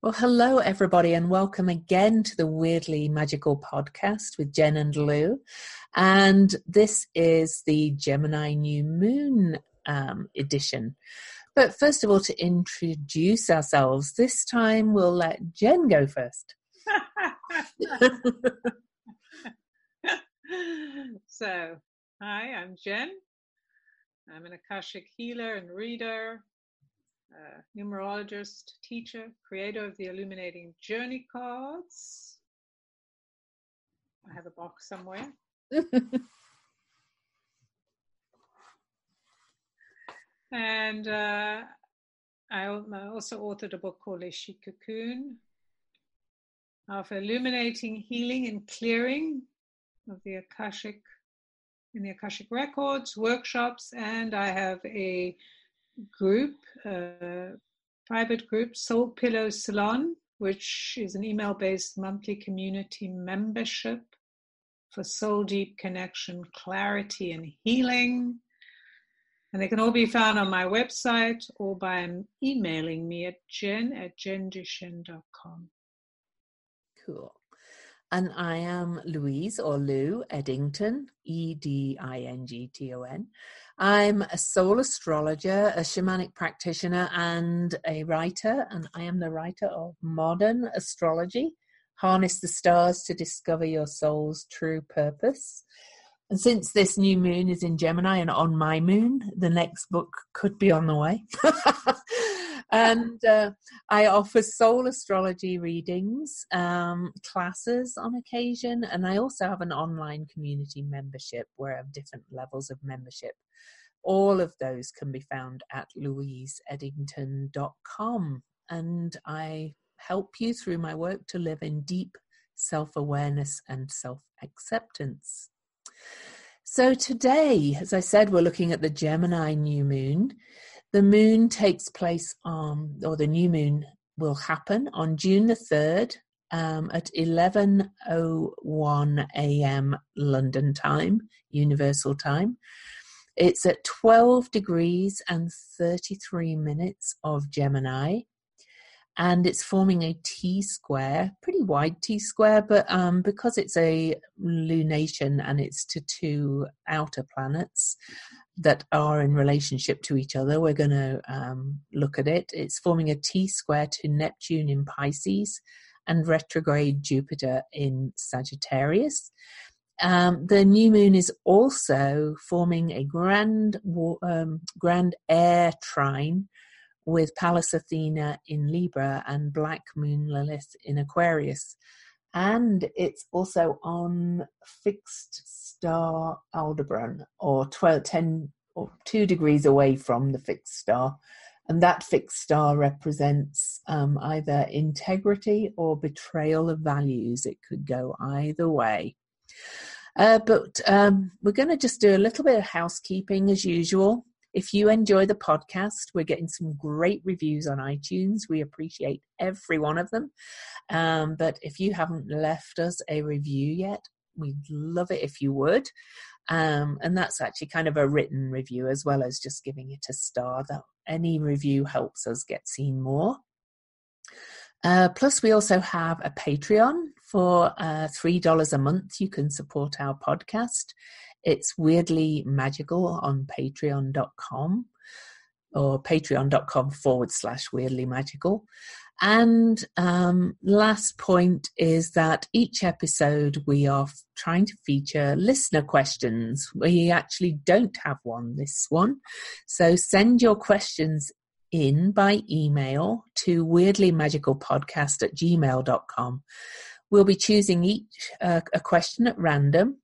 Well, hello, everybody, and welcome again to the Weirdly Magical podcast with Jen and Lou. And this is the Gemini New Moon um, edition. But first of all, to introduce ourselves, this time we'll let Jen go first. so, hi, I'm Jen. I'm an Akashic healer and reader, uh, numerologist, teacher, creator of the Illuminating Journey cards. I have a box somewhere. and uh, I also authored a book called Cocoon of illuminating, healing, and clearing of the Akashic in the Akashic Records, workshops, and I have a group, uh, private group, Soul Pillow Salon, which is an email based monthly community membership for soul deep connection, clarity, and healing. And they can all be found on my website or by emailing me at jen at jenduchenne.com. Cool. And I am Louise or Lou Edington, E D I N G T O N. I'm a soul astrologer, a shamanic practitioner, and a writer. And I am the writer of Modern Astrology Harness the Stars to Discover Your Soul's True Purpose. And since this new moon is in Gemini and on my moon, the next book could be on the way. and uh, I offer soul astrology readings, um, classes on occasion, and I also have an online community membership where I have different levels of membership. All of those can be found at louiseedington.com, and I help you through my work to live in deep self awareness and self acceptance. So, today, as I said, we're looking at the Gemini new moon. The moon takes place on, or the new moon will happen on June the 3rd um, at 11.01 a.m. London time, Universal Time. It's at 12 degrees and 33 minutes of Gemini and it's forming a T square, pretty wide T square, but um, because it's a lunation and it's to two outer planets that are in relationship to each other, we're going to um, look at it. It's forming a T square to Neptune in Pisces and retrograde Jupiter in Sagittarius. Um, the new moon is also forming a grand um, grand air trine with Pallas Athena in Libra and Black Moon Lilith in Aquarius. And it's also on fixed star Aldebaran, or 12, 10 or 2 degrees away from the fixed star. And that fixed star represents um, either integrity or betrayal of values. It could go either way. Uh, but um, we're going to just do a little bit of housekeeping as usual. If you enjoy the podcast, we're getting some great reviews on iTunes. We appreciate every one of them. Um, but if you haven't left us a review yet, we'd love it if you would. Um, and that's actually kind of a written review as well as just giving it a star. That any review helps us get seen more. Uh, plus, we also have a Patreon for uh, $3 a month. You can support our podcast. It's weirdly magical on patreon.com or patreon.com forward slash weirdly magical. And um, last point is that each episode we are trying to feature listener questions. We actually don't have one this one. So send your questions in by email to weirdlymagicalpodcast at gmail.com. We'll be choosing each uh, a question at random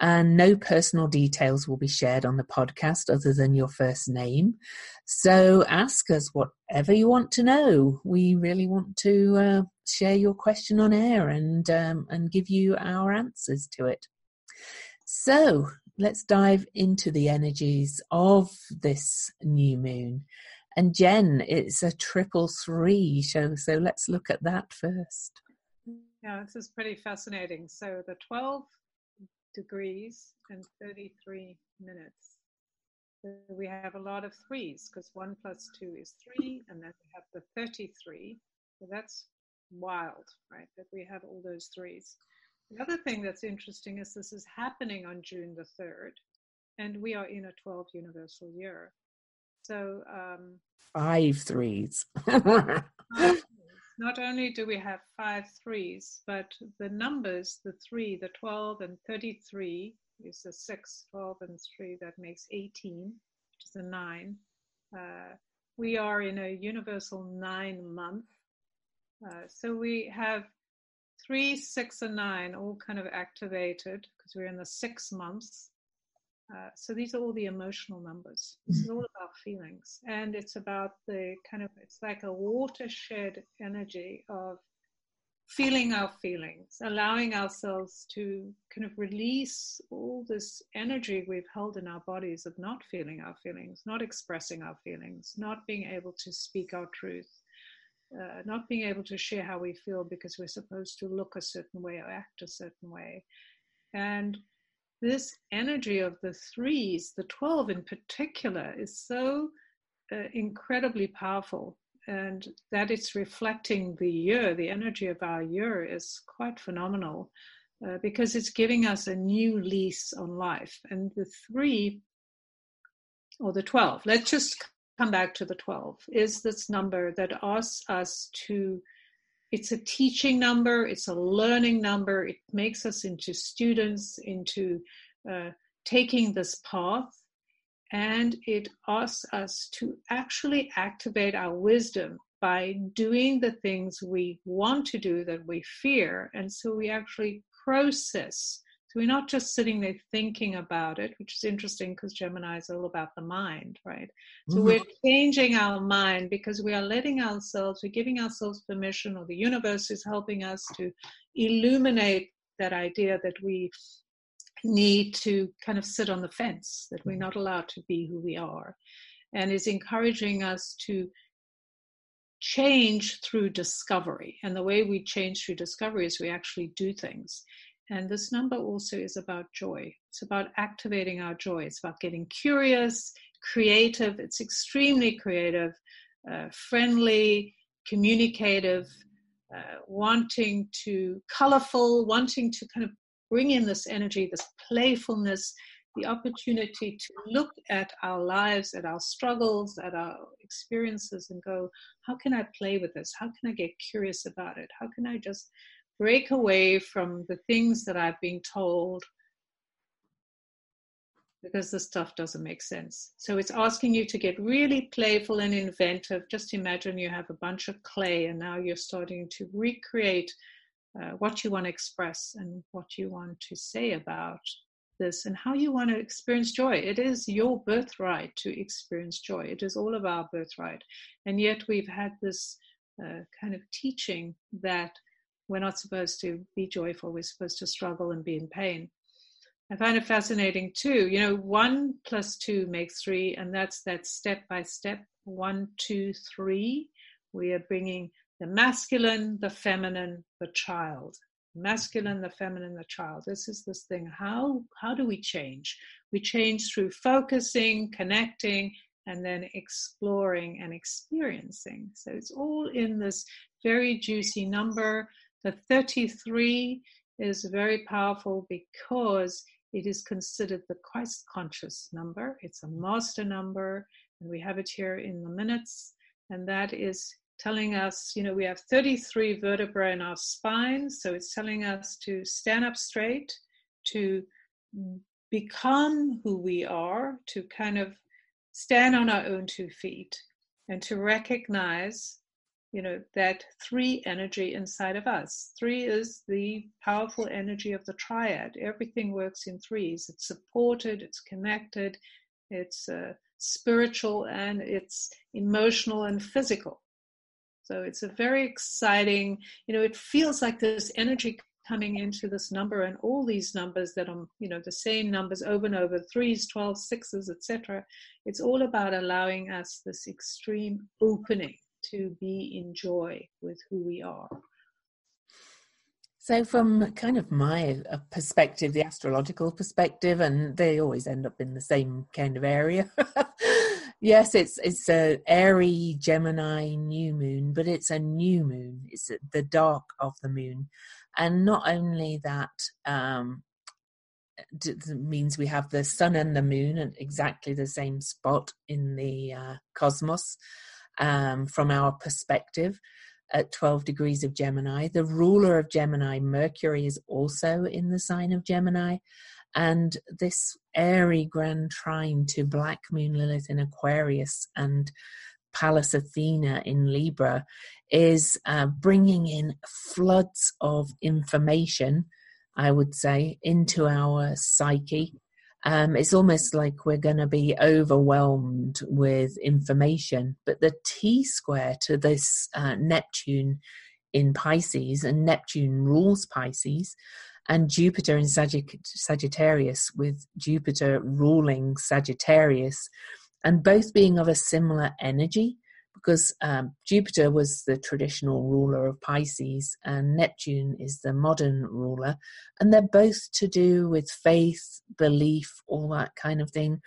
and no personal details will be shared on the podcast other than your first name. So ask us whatever you want to know. We really want to uh, share your question on air and um, and give you our answers to it. So let's dive into the energies of this new moon. And Jen, it's a triple three show, so let's look at that first. Yeah, this is pretty fascinating. So the 12 degrees and 33 minutes. So we have a lot of threes because one plus two is three, and then we have the 33, So that's wild, right? That we have all those threes. The other thing that's interesting is this is happening on June the 3rd, and we are in a 12 universal year. So, um, five threes. Not only do we have five threes, but the numbers, the three, the 12 and 33 is the six, 12 and three, that makes 18, which is a nine. Uh, we are in a universal nine month. Uh, so we have three, six, and nine all kind of activated because we're in the six months. Uh, so these are all the emotional numbers. This is all about feelings, and it's about the kind of it's like a watershed energy of feeling our feelings, allowing ourselves to kind of release all this energy we've held in our bodies of not feeling our feelings, not expressing our feelings, not being able to speak our truth, uh, not being able to share how we feel because we're supposed to look a certain way or act a certain way. And this energy of the threes, the 12 in particular, is so uh, incredibly powerful. And that it's reflecting the year, the energy of our year is quite phenomenal uh, because it's giving us a new lease on life. And the three, or the 12, let's just come back to the 12, is this number that asks us to it's a teaching number, it's a learning number, it makes us into students, into uh, taking this path, and it asks us to actually activate our wisdom by doing the things we want to do that we fear. And so we actually process so we're not just sitting there thinking about it, which is interesting because Gemini is all about the mind, right? So mm-hmm. we're changing our mind because we are letting ourselves, we're giving ourselves permission, or the universe is helping us to illuminate that idea that we need to kind of sit on the fence, that we're not allowed to be who we are, and is encouraging us to change through discovery. And the way we change through discovery is we actually do things. And this number also is about joy. It's about activating our joy. It's about getting curious, creative. It's extremely creative, uh, friendly, communicative, uh, wanting to, colorful, wanting to kind of bring in this energy, this playfulness, the opportunity to look at our lives, at our struggles, at our experiences, and go, how can I play with this? How can I get curious about it? How can I just break away from the things that I've been told because the stuff doesn't make sense. So it's asking you to get really playful and inventive. Just imagine you have a bunch of clay and now you're starting to recreate uh, what you want to express and what you want to say about this and how you want to experience joy. It is your birthright to experience joy. It is all of our birthright. And yet we've had this uh, kind of teaching that we're not supposed to be joyful. We're supposed to struggle and be in pain. I find it fascinating too. You know, one plus two makes three, and that's that step by step one, two, three. We are bringing the masculine, the feminine, the child. Masculine, the feminine, the child. This is this thing. How how do we change? We change through focusing, connecting, and then exploring and experiencing. So it's all in this very juicy number the 33 is very powerful because it is considered the Christ conscious number. It's a master number, and we have it here in the minutes. And that is telling us, you know, we have 33 vertebrae in our spine. So it's telling us to stand up straight, to become who we are, to kind of stand on our own two feet, and to recognize you know that three energy inside of us. Three is the powerful energy of the triad. Everything works in threes. It's supported it's connected it's uh, spiritual and it's emotional and physical. So it's a very exciting you know it feels like this energy coming into this number and all these numbers that are you know the same numbers over and over threes 12 sixes etc it's all about allowing us this extreme opening to be in joy with who we are. So, from kind of my uh, perspective, the astrological perspective, and they always end up in the same kind of area. Yes, it's it's a airy Gemini new moon, but it's a new moon. It's the dark of the moon, and not only that um, means we have the sun and the moon at exactly the same spot in the uh, cosmos um, from our perspective at 12 degrees of Gemini. The ruler of Gemini, Mercury, is also in the sign of Gemini. And this airy grand trine to Black Moon Lilith in Aquarius and Pallas Athena in Libra is uh, bringing in floods of information, I would say, into our psyche. Um, it's almost like we're going to be overwhelmed with information. But the T square to this uh, Neptune in Pisces, and Neptune rules Pisces, and Jupiter in Sagittarius, with Jupiter ruling Sagittarius, and both being of a similar energy because um, Jupiter was the traditional ruler of Pisces and Neptune is the modern ruler, and they're both to do with faith, belief, all that kind of thing.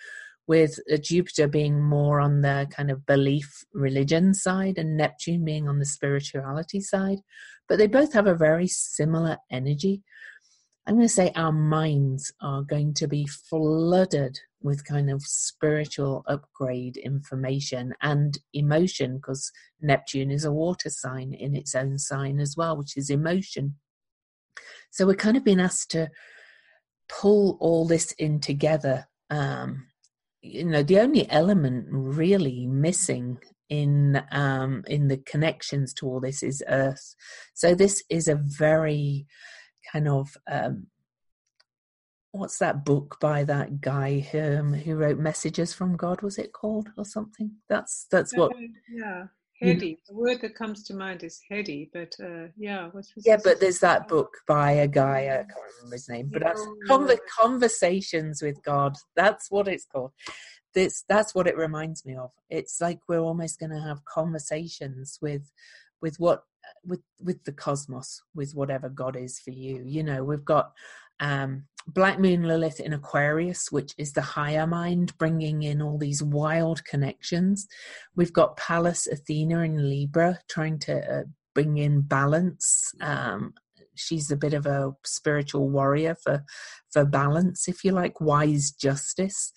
With uh, Jupiter being more on the kind of belief religion side and Neptune being on the spirituality side, but they both have a very similar energy. I'm going to say our minds are going to be flooded with kind of spiritual upgrade information and emotion because Neptune is a water sign in its own sign as well, which is emotion. So we're kind of being asked to pull all this in together. Um, you know, the only element really missing in um, in the connections to all this is Earth. So this is a very kind of um, what's that book by that guy um, who wrote messages from god was it called or something? That's that's what yeah heady the word that comes to mind is heady but uh, yeah what's yeah but there's that book by a guy i can't remember his name but that's Conver- conversations with god. That's what it's called. This that's what it reminds me of. It's like we're almost going to have conversations with with what with with the cosmos with whatever god is for you. You know we've got um black moon lilith in aquarius which is the higher mind bringing in all these wild connections. We've got pallas athena in libra trying to uh, bring in balance. Um she's a bit of a spiritual warrior for for balance if you like wise justice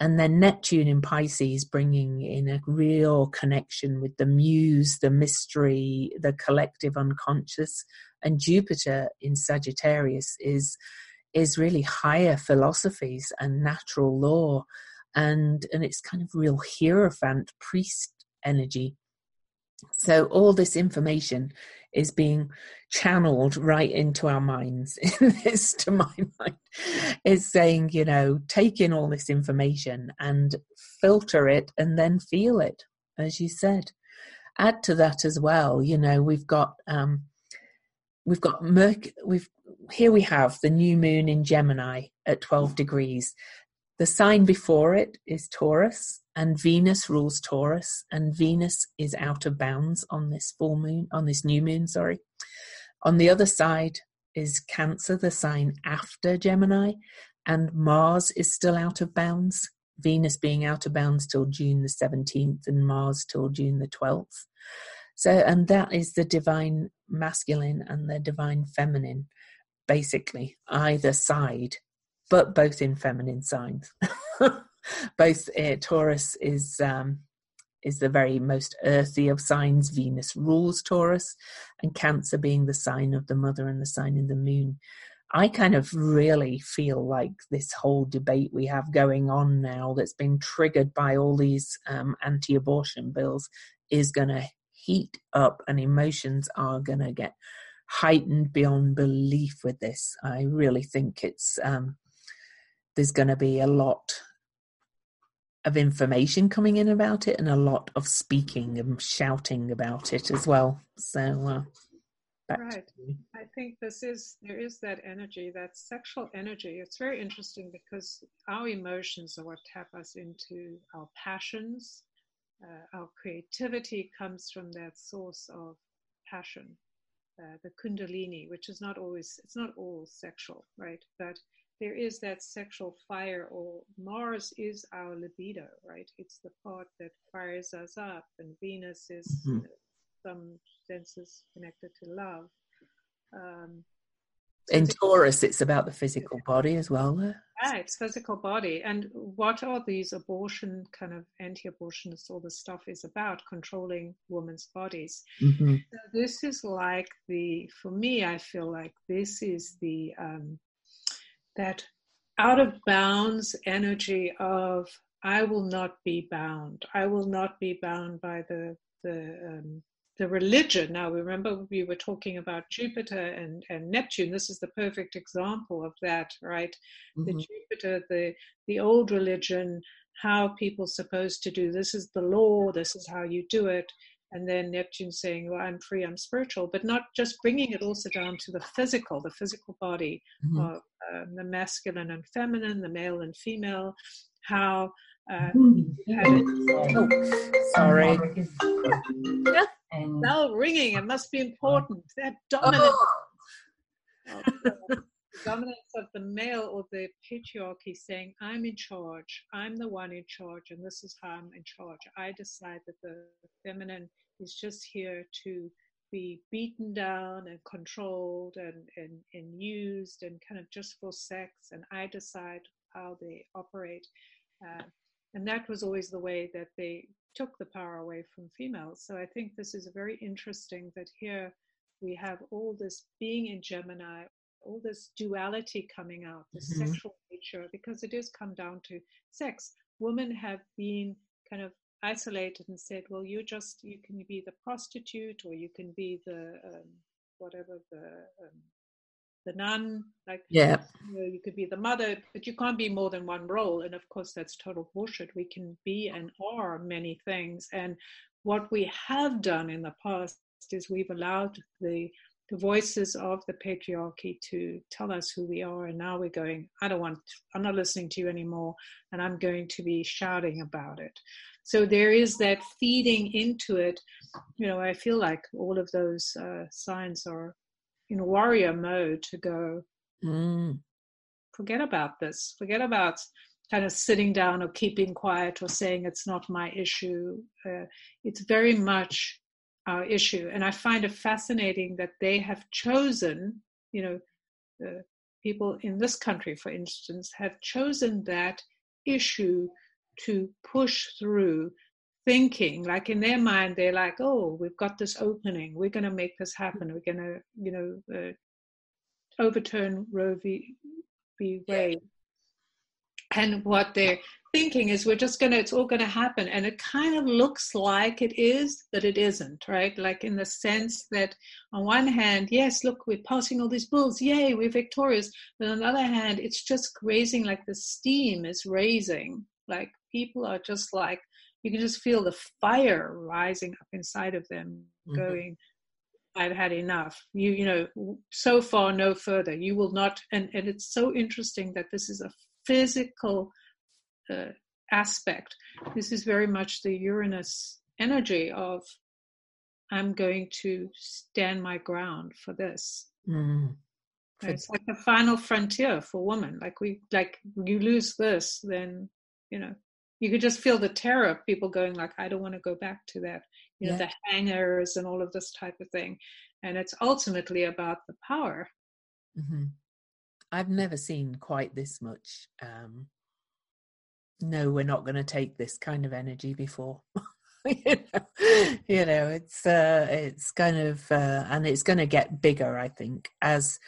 and then Neptune in Pisces bringing in a real connection with the muse, the mystery, the collective unconscious, and Jupiter in Sagittarius is is really higher philosophies and natural law, and and it's kind of real hierophant priest energy. So all this information is being channeled right into our minds. this, to my mind, is saying, you know, take in all this information and filter it and then feel it, as you said. Add to that as well, you know, we've got um, we've got Merc we've here we have the new moon in Gemini at 12 degrees. The sign before it is Taurus, and Venus rules Taurus, and Venus is out of bounds on this full moon, on this new moon, sorry. On the other side is Cancer, the sign after Gemini, and Mars is still out of bounds, Venus being out of bounds till June the 17th, and Mars till June the 12th. So, and that is the divine masculine and the divine feminine, basically, either side but both in feminine signs. both uh, Taurus is um, is the very most earthy of signs. Venus rules Taurus, and Cancer being the sign of the mother and the sign of the moon. I kind of really feel like this whole debate we have going on now, that's been triggered by all these um, anti-abortion bills, is going to heat up, and emotions are going to get heightened beyond belief with this. I really think it's um, there's going to be a lot of information coming in about it and a lot of speaking and shouting about it as well. So, uh, right. I think this is there is that energy, that sexual energy. It's very interesting because our emotions are what tap us into our passions. Uh, our creativity comes from that source of passion, uh, the kundalini, which is not always it's not all sexual, right? But there is that sexual fire, or Mars is our libido, right? It's the part that fires us up, and Venus is mm-hmm. some senses connected to love. Um, in Taurus, it's about the physical body as well. Yeah, it's physical body. And what are these abortion kind of anti-abortionists? All this stuff is about controlling women's bodies. Mm-hmm. So this is like the, for me, I feel like this is the um, that out of bounds energy of I will not be bound. I will not be bound by the the um, the religion. Now, remember we were talking about Jupiter and, and Neptune. This is the perfect example of that, right? Mm-hmm. The Jupiter, the the old religion, how people supposed to do. This is the law. This is how you do it. And then Neptune saying, "Well, I'm free. I'm spiritual," but not just bringing it also down to the physical, the physical body, mm-hmm. of, um, the masculine and feminine, the male and female. How uh, oh, sorry. Bell ringing. It must be important. That dominance, oh. Dominance of the male or the patriarchy saying, "I'm in charge. I'm the one in charge, and this is how I'm in charge." I decide that the feminine is just here to be beaten down and controlled and, and, and used and kind of just for sex and i decide how they operate uh, and that was always the way that they took the power away from females. So I think this is very interesting that here we have all this being in Gemini, all this duality coming out, the mm-hmm. sexual nature, because it does come down to sex. Women have been kind of isolated and said, well, you just, you can be the prostitute or you can be the, um, whatever the um, the nun like yeah you, know, you could be the mother but you can't be more than one role and of course that's total bullshit we can be and are many things and what we have done in the past is we've allowed the the voices of the patriarchy to tell us who we are and now we're going i don't want i'm not listening to you anymore and i'm going to be shouting about it so there is that feeding into it you know i feel like all of those uh, signs are in warrior mode to go, mm. forget about this, forget about kind of sitting down or keeping quiet or saying it's not my issue. Uh, it's very much our issue. And I find it fascinating that they have chosen, you know, uh, people in this country, for instance, have chosen that issue to push through thinking. Like in their mind they're like oh we've got this opening. We're going to make this happen. We're going to you know uh, overturn roe v, v wade. And what they're thinking is we're just going to it's all going to happen. And it kind of looks like it is but it isn't right? Like in the sense that on one hand yes look we're passing all these bills yay we're victorious. But on the other hand it's just raising like the steam is raising. Like people are just like you can just feel the fire rising up inside of them mm-hmm. going i've had enough. You you know so far no further. You will not and and it's so interesting that this is a physical uh, aspect. This is very much the uranus energy of i'm going to stand my ground for this. Mm. it's like the final frontier for women like we like you lose this then you know you could just feel the terror of people going like i don't want to go back to that you know the hangers and all of this type of thing. And it's ultimately about the power. Mm-hmm. i've never seen quite this much um no we're not going to take this kind of energy before you, know, you know it's uh it's kind of uh and it's going to get bigger i think as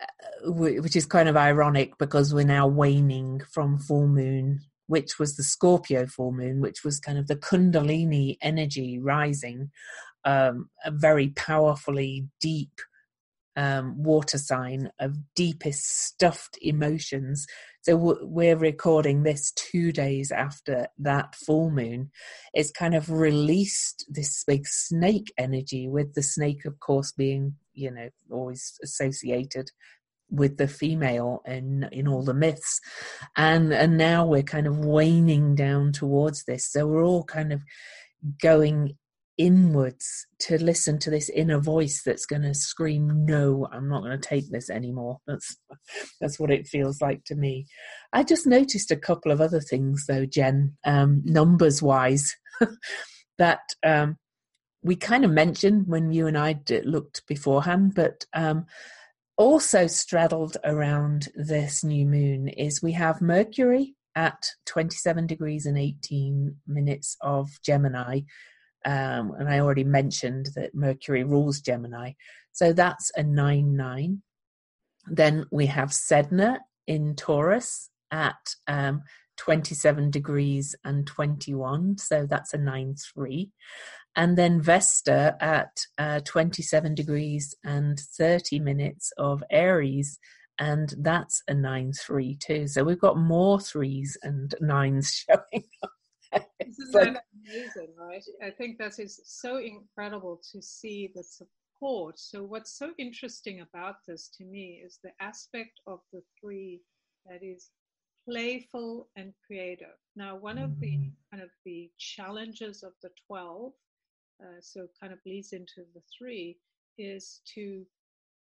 uh, which is kind of ironic because we're now waning from full moon which was the Scorpio full moon, which was kind of the Kundalini energy rising, um, a very powerfully deep um, water sign of deepest stuffed emotions. So we're recording this two days after that full moon. It's kind of released this big snake energy, with the snake, of course, being you know always associated with the female in in all the myths and and now we're kind of waning down towards this so we're all kind of going inwards to listen to this inner voice that's going to scream no i'm not going to take this anymore. That's that's what it feels like to me. I just noticed a couple of other things though jen um, numbers wise that um, we kind of mentioned when you and i looked beforehand but um, also straddled around this new moon is we have mercury at 27 degrees and 18 minutes of gemini um, and I already mentioned that Mercury rules Gemini. So that's a 9 9. Then we have Sedna in Taurus at um, 27 degrees and 21. So that's a 9 3. And then Vesta at uh, 27 degrees and 30 minutes of Aries. And that's a 9 3 too. So we've got more threes and nines showing up. Isn't that amazing, right? I think that is so incredible to see the support. So, what's so interesting about this to me is the aspect of the three that is playful and creative. Now, one of the mm. kind of the challenges of the 12, uh, so kind of leads into the three, is to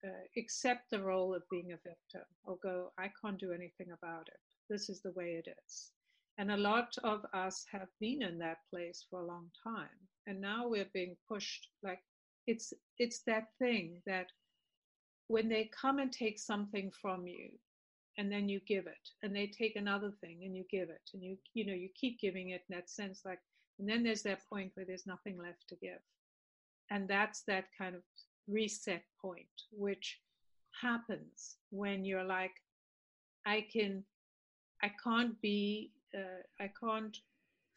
uh, accept the role of being a victim or go, I can't do anything about it. This is the way it is. And a lot of us have been in that place for a long time. And now we're being pushed like it's it's that thing that when they come and take something from you and then you give it and they take another thing and you give it and you you know you keep giving it in that sense like and then there's that point where there's nothing left to give and that's that kind of reset point which happens when you're like i can i can't be uh, I can't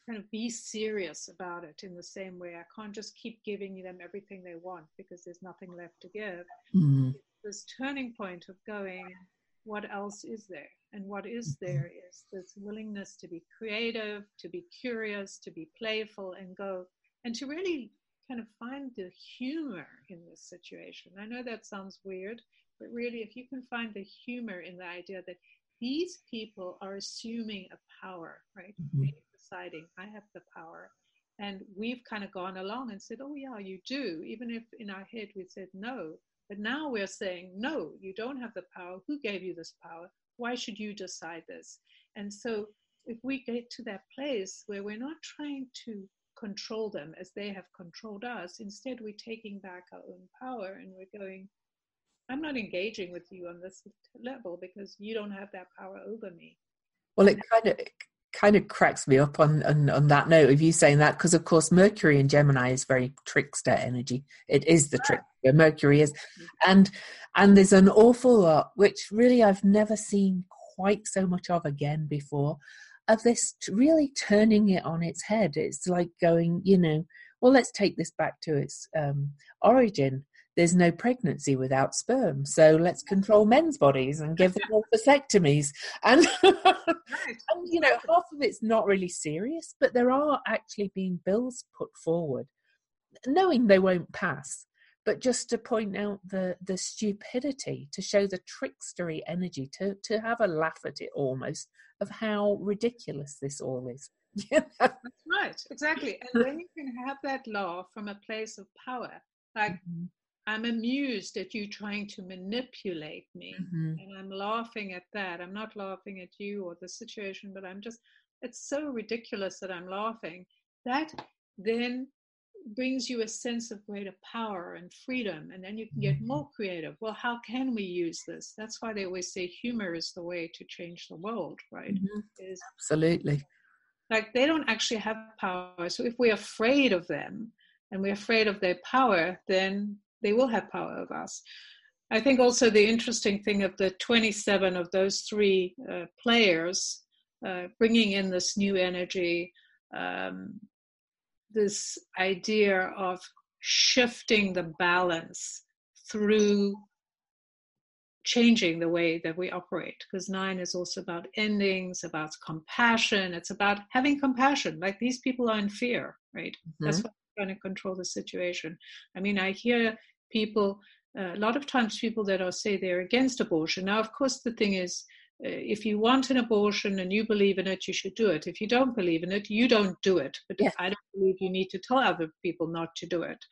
kind of be serious about it in the same way. I can't just keep giving them everything they want because there's nothing left to give. Mm-hmm. This turning point of going, what else is there? And what is mm-hmm. there is this willingness to be creative, to be curious, to be playful, and go, and to really kind of find the humor in this situation. I know that sounds weird, but really, if you can find the humor in the idea that these people are assuming a power, right? Mm-hmm. deciding, I have the power. And we've kind of gone along and said, oh, yeah, you do, even if in our head we said no. But now we're saying, no, you don't have the power. Who gave you this power? Why should you decide this? And so if we get to that place where we're not trying to control them as they have controlled us, instead we're taking back our own power and we're going, I'm not engaging with you on this level because you don't have that power over me. Well, it kind of kind of cracks me up on, on, on that note of you saying that because of course Mercury in Gemini is very trickster energy. It is the trickster. Mercury is, and and there's an awful lot which really I've never seen quite so much of again before of this really turning it on its head. It's like going, you know, well, let's take this back to its um, origin there's no pregnancy without sperm. So let's control men's bodies and give them all vasectomies. And, and, you know, half of it's not really serious, but there are actually being bills put forward, knowing they won't pass, but just to point out the, the stupidity, to show the trickstery energy, to, to have a laugh at it almost, of how ridiculous this all is. That's right, exactly. And when you can have that law from a place of power, like mm-hmm I'm amused at you trying to manipulate me. Mm-hmm. And I'm laughing at that. I'm not laughing at you or the situation, but I'm just, it's so ridiculous that I'm laughing. That then brings you a sense of greater power and freedom. And then you can get mm-hmm. more creative. Well, how can we use this? That's why they always say humor is the way to change the world, right? Mm-hmm. Is, Absolutely. Like they don't actually have power. So if we're afraid of them, and we're afraid of their power, then they will have power over us. I think also the interesting thing of the 27 of those three uh, players uh, bringing in this new energy, um, this idea of shifting the balance through changing the way that we operate. Because nine is also about endings about compassion. It's about having compassion. Like these people are in fear right? Mm-hmm. that's why trying to control the situation. I mean i hear people uh, a lot of times people that are say they're against abortion now of course the thing is if you want an abortion and you believe in it, you should do it. If you don't believe in it, you don't do it. But yeah. I don't believe you need to tell other people not to do it.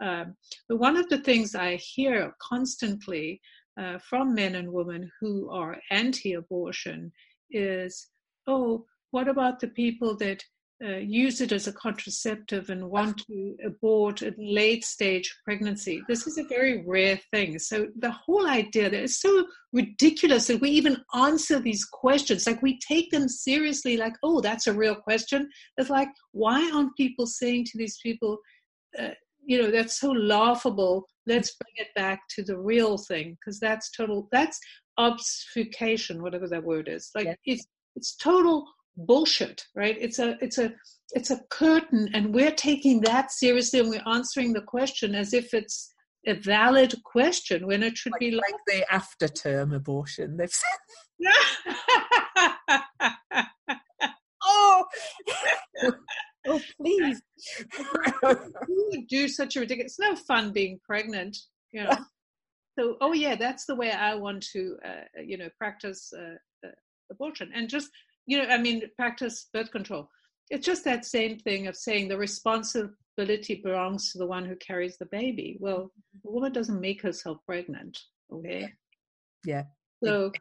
Um, but one of the things I hear constantly uh, from men and women who are anti abortion is, oh, what about the people that uh, use it as a contraceptive and want to abort a late stage pregnancy. This is a very rare thing. So the whole idea that is so ridiculous that we even answer these questions, like we take them seriously, like, oh, that's a real question. It's like, why aren't people saying to these people, uh, you know, that's so laughable. Let's bring it back to the real thing because that's total. That's obfuscation, whatever that word is. Like it's it's total bullshit right? It's a it's a it's a curtain and we're taking that seriously and we're answering the question as if it's a valid question when it should like, be like, like the after term abortion they've said. Oh. Oh please. Who would do such a ridiculous it's no fun being pregnant you know? So oh yeah that's the way i want to uh, you know practice uh, uh, abortion. And just you know, I mean, practice birth control. It's just that same thing of saying the responsibility belongs to the one who carries the baby. Well, the woman doesn't make herself pregnant, okay? Yeah. So,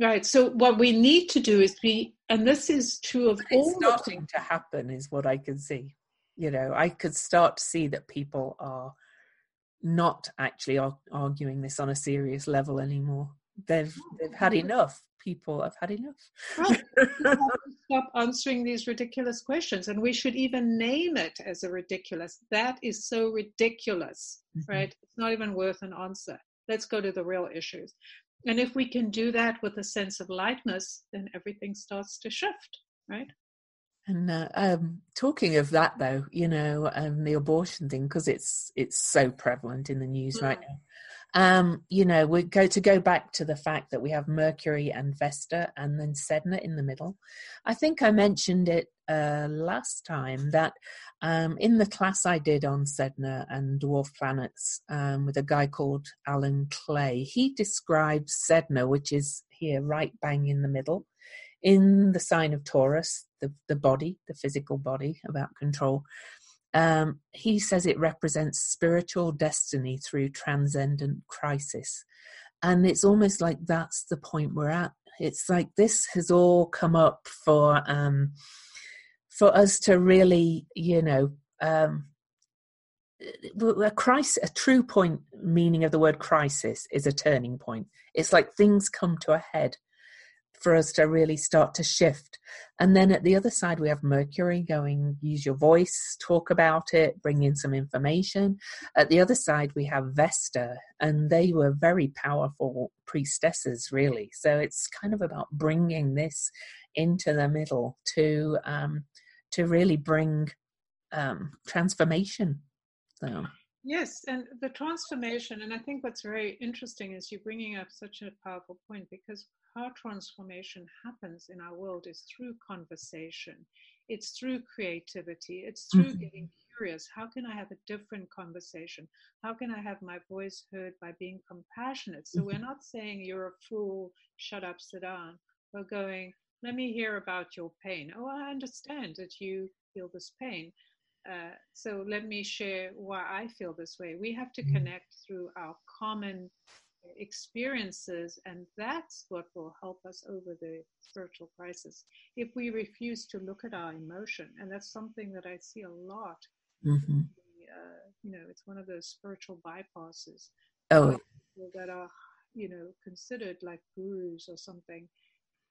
right. So, what we need to do is be, and this is true of it's all. starting to happen, is what I can see. You know, I could start to see that people are not actually arguing this on a serious level anymore. They've they've had enough people have had enough. stop answering these ridiculous questions, and we should even name it as a ridiculous. That is so ridiculous, mm-hmm. right? It's not even worth an answer. Let's go to the real issues. And if we can do that with a sense of lightness, then everything starts to shift, right? And uh, um, talking of that, though, you know, um, the abortion thing, because it's it's so prevalent in the news mm. right now. Um, you know, we go to go back to the fact that we have Mercury and Vesta and then Sedna in the middle. I think I mentioned it uh, last time that um, in the class I did on Sedna and dwarf planets um, with a guy called Alan Clay, he describes Sedna, which is here right bang in the middle, in the sign of Taurus, the, the body, the physical body, about control. Um, he says it represents spiritual destiny through transcendent crisis. And it's almost like that's the point we're at. It's like this has all come up for um, for us to really, you know, um, a crisis, a true point meaning of the word crisis is a turning point. It's like things come to a head for us to really start to shift. And then at the other side, we have Mercury going, use your voice, talk about it, bring in some information. At the other side, we have Vesta, and they were very powerful priestesses, really. So it's kind of about bringing this into the middle to um, to really bring um, transformation. So. Yes, and the transformation, and I think what's very interesting is you bringing up such a powerful point because how transformation happens in our world is through conversation. It's through creativity. It's through mm-hmm. getting curious. How can I have a different conversation? How can I have my voice heard by being compassionate? So mm-hmm. we're not saying you're a fool, shut up, sit down. We're going, let me hear about your pain. Oh, I understand that you feel this pain. Uh, so let me share why I feel this way. We have to mm-hmm. connect through our common experiences, and that's what will help us over the spiritual crisis. If we refuse to look at our emotion, and that's something that I see a lot. Mm-hmm. Uh, you know, it's one of those spiritual bypasses. Oh, that are you know considered like gurus or something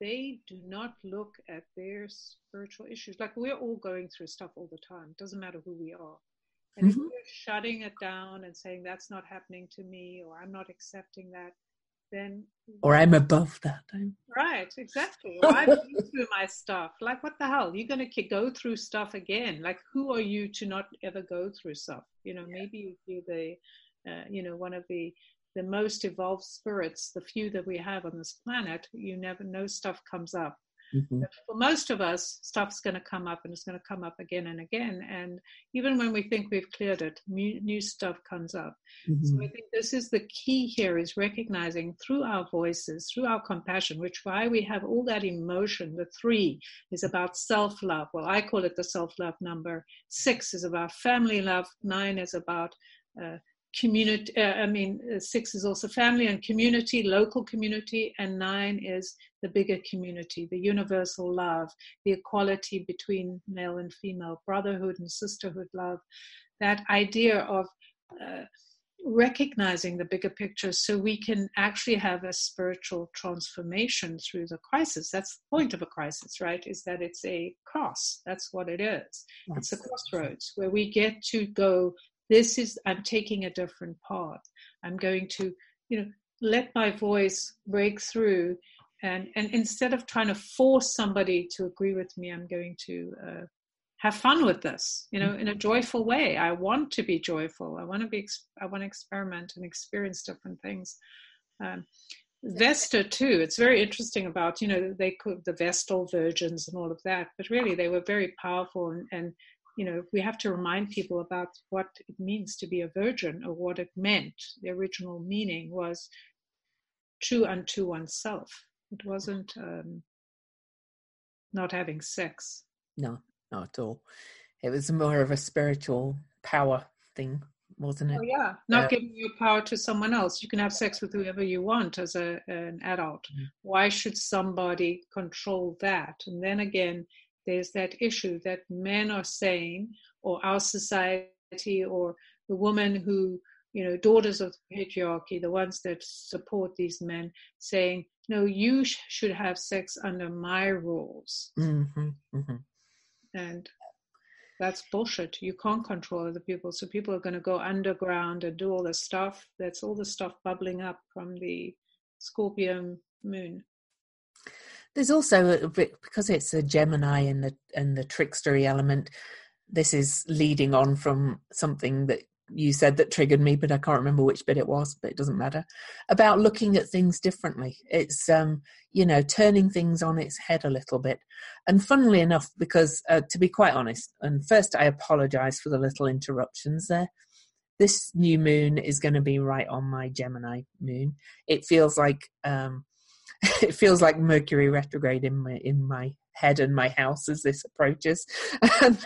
they do not look at their spiritual issues. Like we're all going through stuff all the time. It doesn't matter who we are. And mm-hmm. if we're shutting it down and saying that's not happening to me or I'm not accepting that, then or I'm above that. I'm... Right, exactly. Or I've been through my stuff. Like what the hell? You're going to go through stuff again. Like who are you to not ever go through stuff? You know, yeah. maybe you're the, uh, you know, one of the the most evolved spirits, the few that we have on this planet, you never know stuff comes up. Mm-hmm. for most of us, stuff's going to come up and it's going to come up again and again. And even when we think we've cleared it, new, stuff comes up. Mm-hmm. So I think this is the key here is recognizing through our voices, through our compassion, which why we have all that emotion. The three is about self love. Well, I call it the self love number. Six is about family love. Nine is about uh, community uh, i mean uh, six is also family and community local community and nine is the bigger community the universal love the equality between male and female brotherhood and sisterhood love. That idea of uh, recognizing the bigger picture so we can actually have a spiritual transformation through the crisis. That's the point of a crisis right? Is that it's a cross. That's what it is. It's a crossroads where we get to go this is i'm taking a different path. I'm going to you know let my voice break through and and instead of trying to force somebody to agree with me i'm going to uh, have fun with this you know in a joyful way. I want to be joyful. I want to be i want to experiment and experience different things. Um, Vesta too. It's very interesting about you know they could the Vestal virgins and all of that, but really they were very powerful and, and you know, we have to remind people about what it means to be a virgin or what it meant. The original meaning was true unto oneself. It wasn't um, not having sex. No, not at all. It was more of a spiritual power thing, wasn't it? Oh, yeah, not uh, giving your power to someone else. You can have sex with whoever you want as a, an adult. Mm-hmm. Why should somebody control that? And then again, there's that issue that men are saying, or our society, or the women who, you know, daughters of the patriarchy, the ones that support these men, saying, no, you sh- should have sex under my rules. Mm-hmm, mm-hmm. And that's bullshit. You can't control other people. So people are going to go underground and do all the stuff. That's all the stuff bubbling up from the Scorpion moon. There's also because it's a Gemini and the and the trickstery element. This is leading on from something that you said that triggered me, but I can't remember which bit it was. But it doesn't matter. About looking at things differently. It's um, you know turning things on its head a little bit. And funnily enough, because uh, to be quite honest, and first I apologise for the little interruptions there this new moon is going to be right on my Gemini moon. It feels like um, it feels like Mercury retrograde in my in my head and my house as this approaches, and,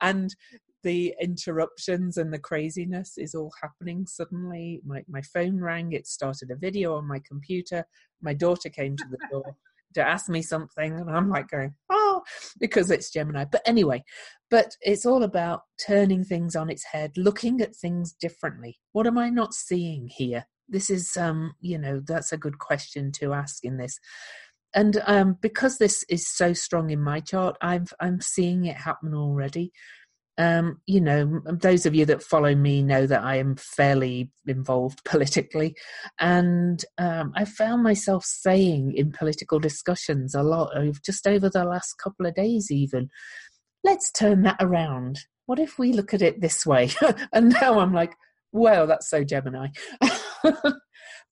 and the interruptions and the craziness is all happening suddenly. My my phone rang. It started a video on my computer. My daughter came to the door to ask me something, and I'm like going, oh, because it's Gemini. But anyway, but it's all about turning things on its head, looking at things differently. What am I not seeing here? This is um you know that's a good question to ask in this. And um because this is so strong in my chart i'm i'm seeing it happen already. Um you know those of you that follow me know that i am fairly involved politically. And um i found myself saying in political discussions a lot of just over the last couple of days even let's turn that around. What if we look at it this way? And now i'm like well that's so gemini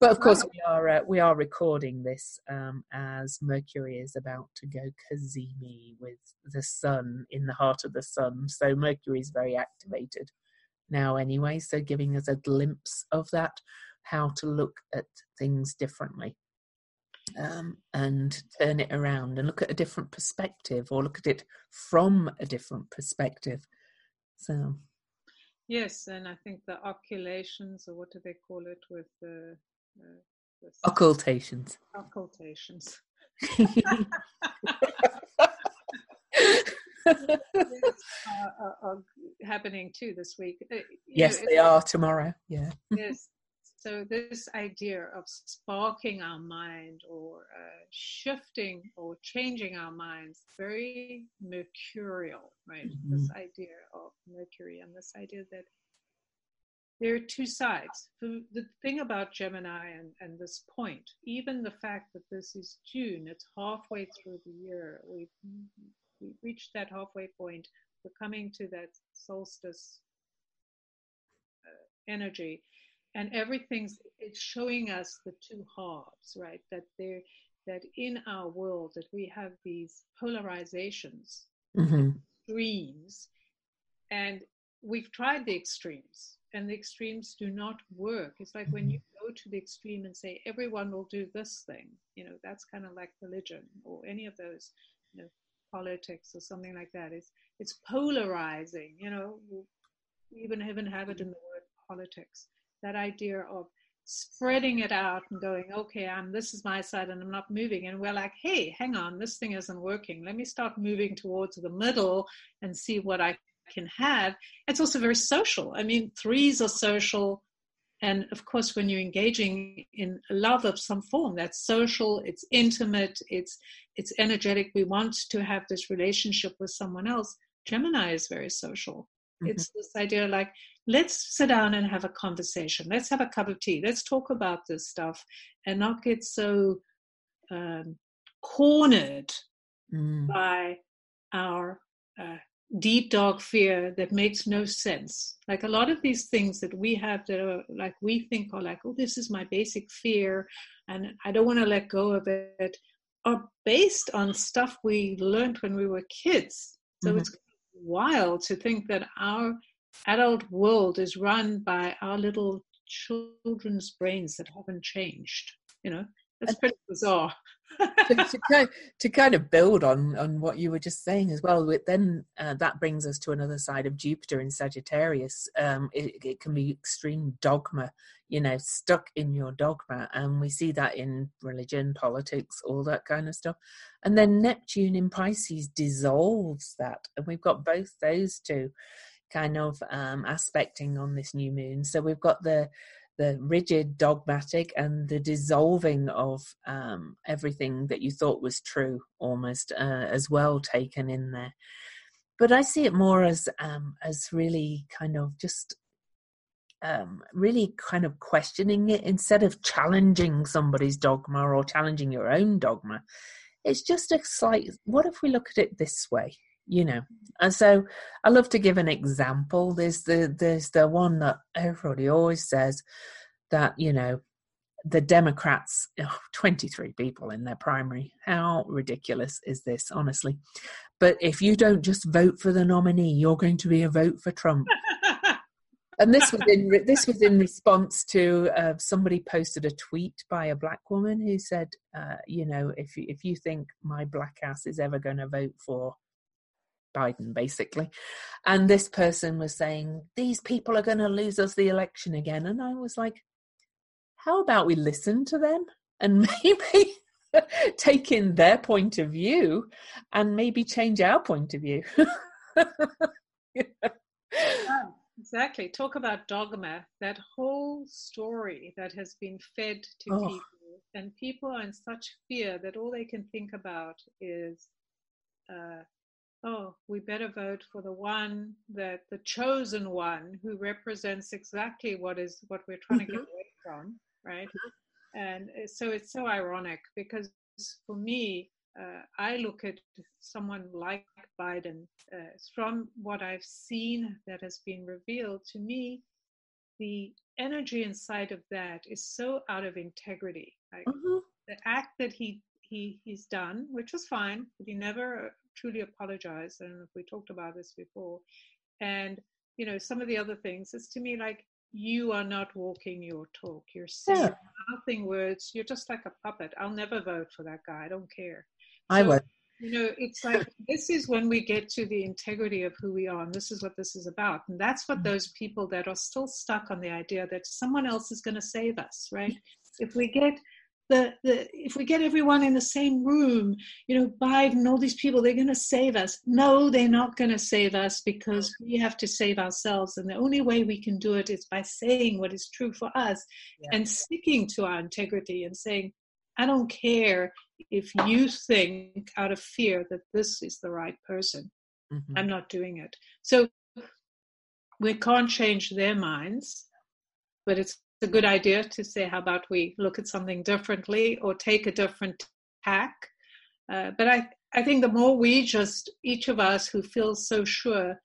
but of course, we are uh, we are recording this um, as Mercury is about to go cazimi with the Sun in the heart of the Sun. So Mercury is very activated now, anyway. So giving us a glimpse of that, how to look at things differently. Um, and turn it around and look at a different perspective or look at it from a different perspective. So Yes, and I think the occultations, or what do they call it, with the, uh, the occultations. Occultations. are, are, happening too this week. Uh, yes, know, they are tomorrow. Yeah. yes, so this idea of sparking our mind or uh, shifting or changing our minds, very mercurial, right? Mm-hmm. This idea of Mercury and this idea that there are two sides. The, the thing about Gemini and, and this point, even the fact that this is June, it's halfway through the year. We've, we've reached that halfway point. We're coming to that solstice uh, energy and everything's it's showing us the two halves right that there that in our world that we have these polarizations, hmm extremes, and we've tried the extremes, and the extremes do not work. It's like when you go to the extreme and say everyone will do this thing, you know, that's kind of like religion or any of those, you know, politics or something like that. It's it's polarizing, you know. We even even have it in the word politics. That idea of spreading it out and going, okay, I'm this is my side and I'm not moving. And we're like, hey, hang on, this thing isn't working. Let me start moving towards the middle and see what I can have. It's also very social. I mean, threes are social. And of course, when you're engaging in love of some form, that's social, it's intimate, it's it's energetic. We want to have this relationship with someone else. Gemini is very social. Mhm. It's this idea like, let's sit down and have a conversation. Let's have a cup of tea. Let's talk about this stuff and not get so um, cornered Mm. by our uh, deep dark fear that makes no sense. Like a lot of these things that we have that are like we think are like, oh, this is my basic fear and I don't want to let go of it, are based on stuff we learned when we were kids. So Mhm. it's wild to think that our adult world is run by our little children's brains that haven't changed. You know, that's pretty bizarre. to, to, kind, to kind of build on on what you were just saying as well then uh, that brings us to another side of jupiter in sagittarius. Um it, it can be extreme dogma you know stuck in your dogma and we see that in religion politics all that kind of stuff. And then neptune in pisces dissolves that and we've got both those two kind of um aspecting on this new moon. So we've got the the rigid dogmatic and the dissolving of um, everything that you thought was true almost uh, as well taken in there. But i see it more as um, as really kind of just um, really kind of questioning it instead of challenging somebody's dogma or challenging your own dogma. It's just a slight what if we look at it this way you know. And so i love to give an example. There's the there's the one that everybody always says that you know the democrats oh, 23 people in their primary. How ridiculous is this honestly? But if you don't just vote for the nominee you're going to be a vote for trump. And this was in re- this was in response to uh, somebody posted a tweet by a black woman who said, uh, you know, if you, if you think my black ass is ever going to vote for Biden, basically, and this person was saying these people are going to lose us the election again, and I was like, how about we listen to them and maybe take in their point of view and maybe change our point of view. Yeah, exactly. Talk about dogma. That whole story that has been fed to Oh. people, and people are in such fear that all they can think about is, uh, oh, we better vote for the one that the chosen one who represents exactly what is what we're trying to get away from, right? And uh, so it's so ironic because for me, uh, I look at someone like Biden, uh, from what I've seen that has been revealed to me, the energy inside of that is so out of integrity. Like Mhm. the act that he he he's done, which was fine, but he never truly apologize. I don't know if we talked about this before. And you know, some of the other things, it's to me like you are not walking your talk. You're saying Yeah. nothing words. You're just like a puppet. I'll never vote for that guy. I don't care. I would. You know, it's like this is when we get to the integrity of who we are, and this is what this is about. And that's what mm-hmm. those people that are still stuck on the idea that someone else is going to save us, right? If we get the, the if we get everyone in the same room, you know, Biden, all these people, they're going to save us. No, they're not going to save us because we have to save ourselves, and the only way we can do it is by saying what is true for us Yeah. and sticking to our integrity and saying, I don't care if you think out of fear that this is the right person. Mhm. I'm not doing it. So we can't change their minds, but it's a good idea to say, how about we look at something differently or take a different tack? Uh, but I, I think the more we just, each of us who feels so sure,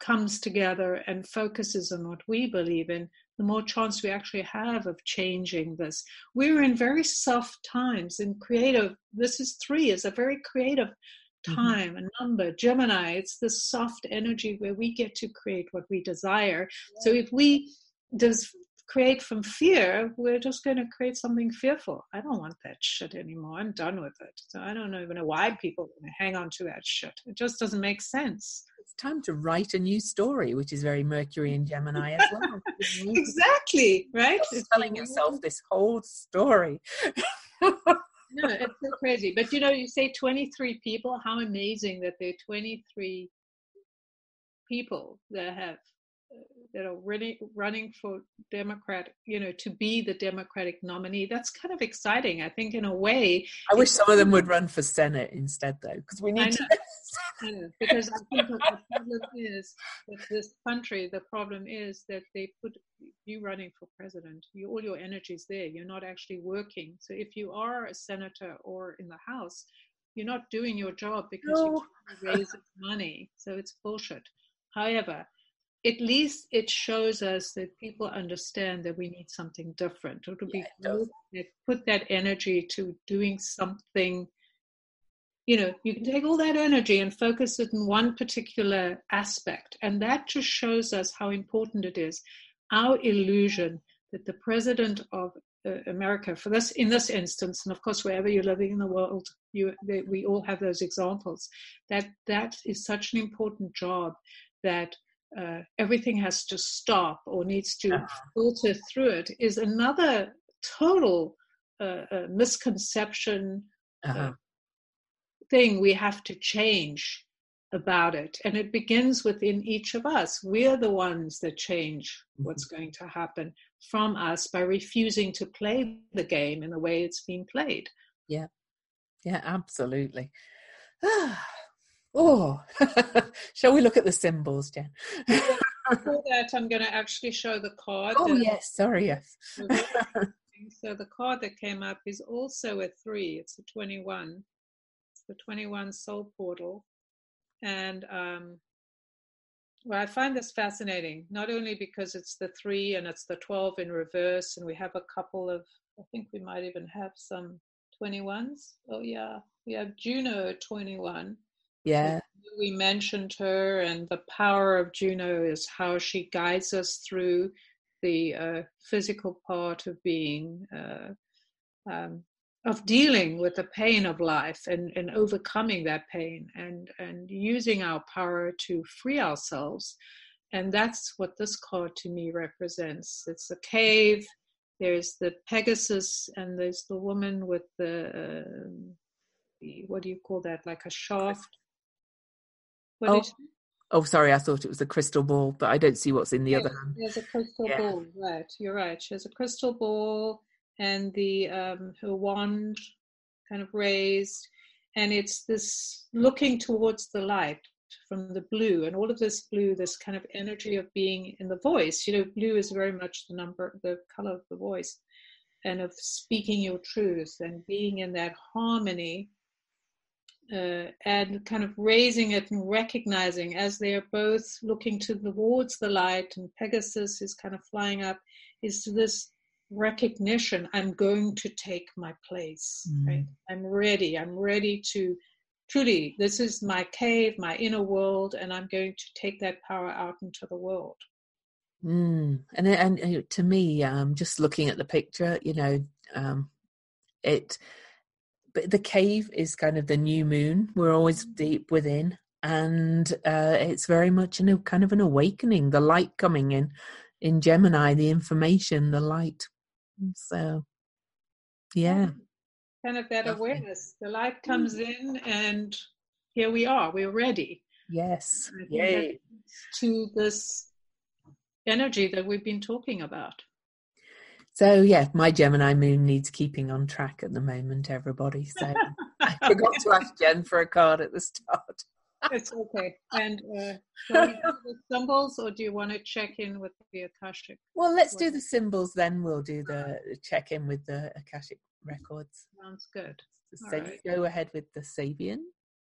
comes together and focuses on what we believe in, the more chance we actually have of changing this. We're in very soft times and creative. This is three, is a very creative mm-hmm. time, mm-hmm. a number. Gemini, it's the soft energy where we get to create what we desire. Yeah. So if we does create from fear, we're just going to create something fearful. I don't want that shit anymore. I'm done with it. So I don't know even know why people hang on to that shit. It just doesn't make sense. It's time to write a new story, which is very Mercury and Gemini as well. exactly, right? It's telling yourself this whole story. no, it's so crazy. But you know, you say 23 people. How amazing that there are 23 people that have that are running running for Democrat, you know, to be the Democratic nominee. That's kind of exciting. I think, in a way. I wish some of them would run for Senate instead, though, because we need to. know, because I think the problem is that this country, the problem is that they put you running for president. You, all your energy is there. You're not actually working. So if you are a senator or in the House, you're not doing your job because no. you raise money. So it's bullshit. However, at least it shows us that people understand that we need something different. Or to yeah, be put that energy to doing something you know you can take all that energy and focus it in one particular aspect. And that just shows us how important it is our illusion that the president of uh, america for this in this instance and of course wherever you're living in the world you they, we all have those examples that that is such an important job that uh, everything has to stop or needs to uh-huh. filter through it is another total uh, uh, misconception uh, uh-huh. thing we have to change about it. And it begins within each of us. We're the ones that change mm-hmm. what's going to happen from us by refusing to play the game in the way it's being played. Yeah, yeah, absolutely. Oh, shall we look at the symbols, Jen? Before that, I'm going to actually show the card. Oh, yes, sorry, yes. so the card that came up is also a three, it's a 21. It's the 21 soul portal. And um, well, I find this fascinating, not only because it's the three and it's the 12 in reverse, and we have a couple of, I think we might even have some 21s. Oh, yeah, we have Juno 21 yeah. We mentioned her, and the power of Juno is how she guides us through the uh, physical part of being, uh, um, of dealing with the pain of life and, and overcoming that pain and, and using our power to free ourselves. And that's what this card to me represents. It's a cave, there's the Pegasus, and there's the woman with the, uh, the what do you call that, like a shaft? What oh. oh, sorry, I thought it was a crystal ball, but I don't see what's in the yeah, other hand. There's a crystal yeah. ball, right? You're right. She has a crystal ball and the um, her wand kind of raised, and it's this looking towards the light from the blue, and all of this blue, this kind of energy of being in the voice. You know, blue is very much the number, the color of the voice, and of speaking your truth and being in that harmony uh, and kind of raising it and recognizing as they are both looking towards the light and Pegasus is kind of flying up, is this recognition I'm going to take my place, mm. right? I'm ready. I'm ready to truly, this is my cave, my inner world, and I'm going to take that power out into the world. Mm. And, and to me, um, just looking at the picture, you know, um, it but the cave is kind of the new moon. We're always deep within, and uh, it's very much a kind of an awakening. The light coming in in Gemini, the information, the light. So, yeah, kind of that awareness. The light comes in, and here we are. We're ready. Yes, yay to this energy that we've been talking about. So yeah, my Gemini moon needs keeping on track at the moment, everybody. So I forgot to ask Jen for a card at the start. it's okay. And uh, the symbols, or do you want to check in with the Akashic? Well, let's do the symbols, then we'll do the check in with the Akashic records. Sounds good. So right. go ahead with the Sabian.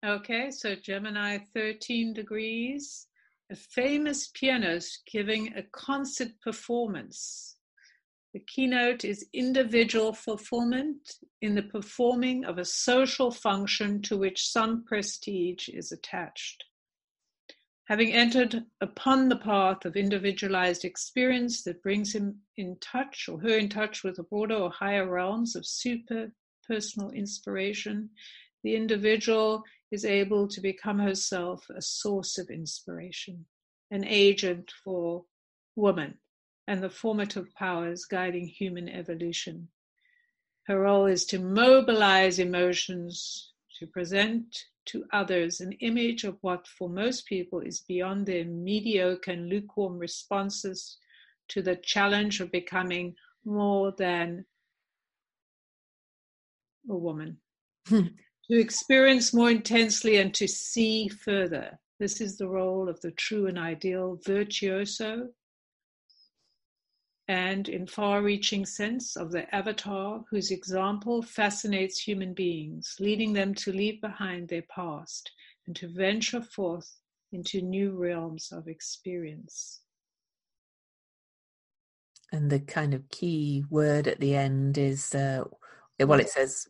Okay, so Gemini 13 degrees, a famous pianist giving a concert performance. The keynote is individual fulfillment in the performing of a social function to which some prestige is attached. Having entered upon the path of individualized experience that brings him in touch or her in touch with the broader or higher realms of super personal inspiration, the individual is able to become herself a source of inspiration, an agent for woman and the formative powers guiding human evolution. Her role is to mobilize emotions, to present to others an image of what for most people is beyond their mediocre and lukewarm responses to the challenge of becoming more than a woman. Hmm. to experience more intensely and to see further. This is the role of the true and ideal virtuoso, and in far reaching sense of the avatar whose example fascinates human beings, leading them to leave behind their past and to venture forth into new realms of experience. And the kind of key word at the end is, uh, well, it says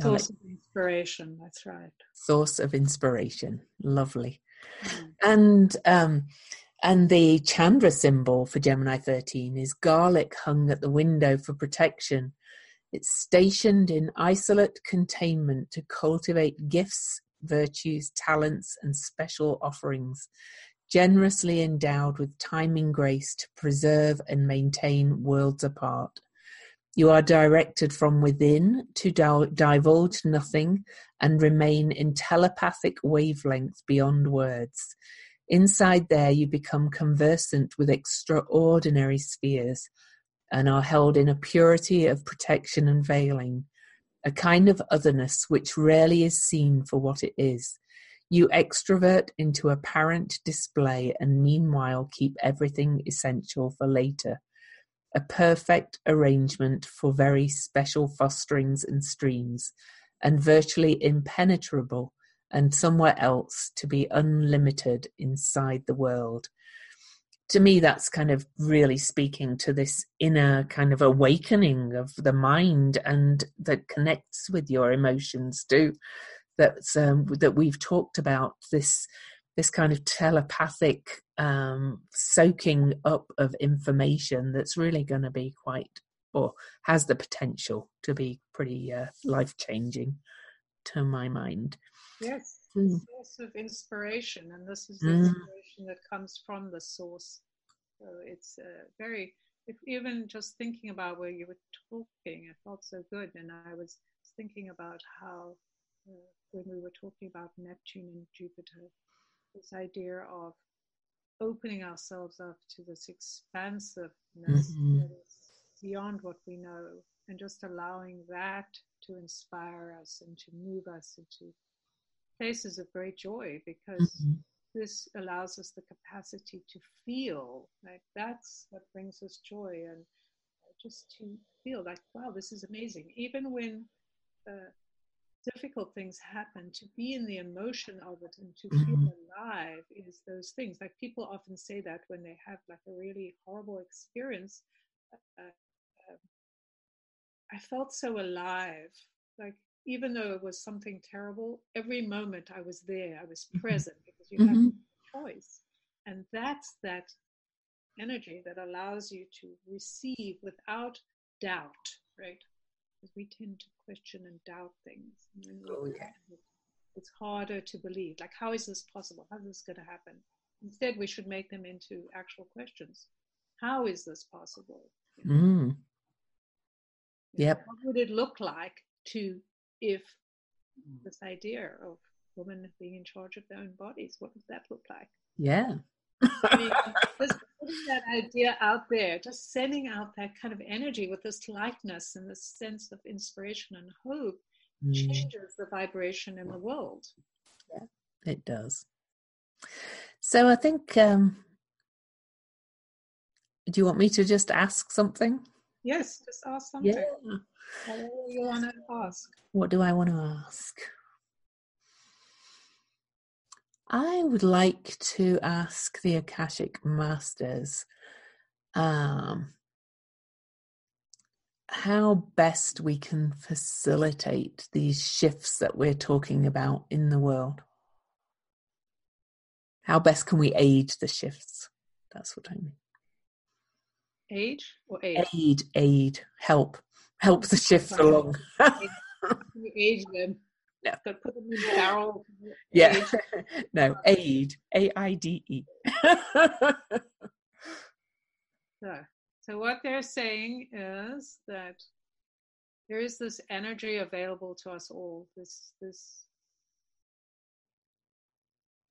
Source of inspiration, that's right. Source of inspiration. Lovely. Mm. And um and the Chandra symbol for Gemini 13 is garlic hung at the window for protection. It's stationed in isolate containment to cultivate gifts, virtues, talents, and special offerings, generously endowed with timing grace to preserve and maintain worlds apart. You are directed from within to divulge nothing and remain in telepathic wavelength beyond words. Inside there, you become conversant with extraordinary spheres and are held in a purity of protection and veiling, a kind of otherness which rarely is seen for what it is. You extrovert into apparent display and meanwhile keep everything essential for later a perfect arrangement for very special fosterings and streams, and virtually impenetrable and somewhere else to be unlimited inside the world. To me, that's kind of really speaking to this inner kind of awakening of the mind and that connects with your emotions too. That's um, that we've talked about this this kind of telepathic um, soaking up of information that's really going to be quite or has the potential to be pretty uh, life changing to my mind. Yes, mm. source of inspiration, and this is the mm. inspiration that comes from the source. So it's uh, very, if even just thinking about where you were talking, it felt so good, and I was thinking about how uh, when we were talking about Neptune and Jupiter, this idea of opening ourselves up to this expansiveness mm-hmm. that is beyond what we know and just allowing that to inspire us and to move us into places of great joy because mm-hmm. this allows us the capacity to feel like that's what brings us joy and just to feel like wow this is amazing even when uh, difficult things happen, to be in the emotion of it and to mm-hmm. feel alive is those things. Like people often say that when they have like a really horrible experience. Uh, uh, I felt so alive. Like even though it was something terrible, every moment I was there, I was mm-hmm. present because you mm-hmm. have choice. And that's that energy that allows you to receive without doubt, right? because we tend to question and doubt things. And oh, yeah. It's harder to believe. Like, how is this possible? How is this going to happen? Instead, we should make them into actual questions. How is this possible? mm. Yep. What would it look like to if this idea of women being in charge of their own bodies? What does that look like? Yeah. I mean, just putting that idea out there, just sending out that kind of energy with this lightness and this sense of inspiration and hope mm. changes the vibration in the world. Yeah, it does. So I think, um, do you want me to just ask something? Yes, just ask something. Yeah. What do you want to ask? What do I want to ask? I would like to ask the Akashic Masters um, how best we can facilitate these shifts that we're talking about in the world. How best can we aid the shifts? That's what I mean. Age or aid? Aid, aid, help, help the shifts along. age them. No. But put them in the barrel. Yeah. no, aid. A I D E. So, so what they're saying is that there is this energy available to us all. This this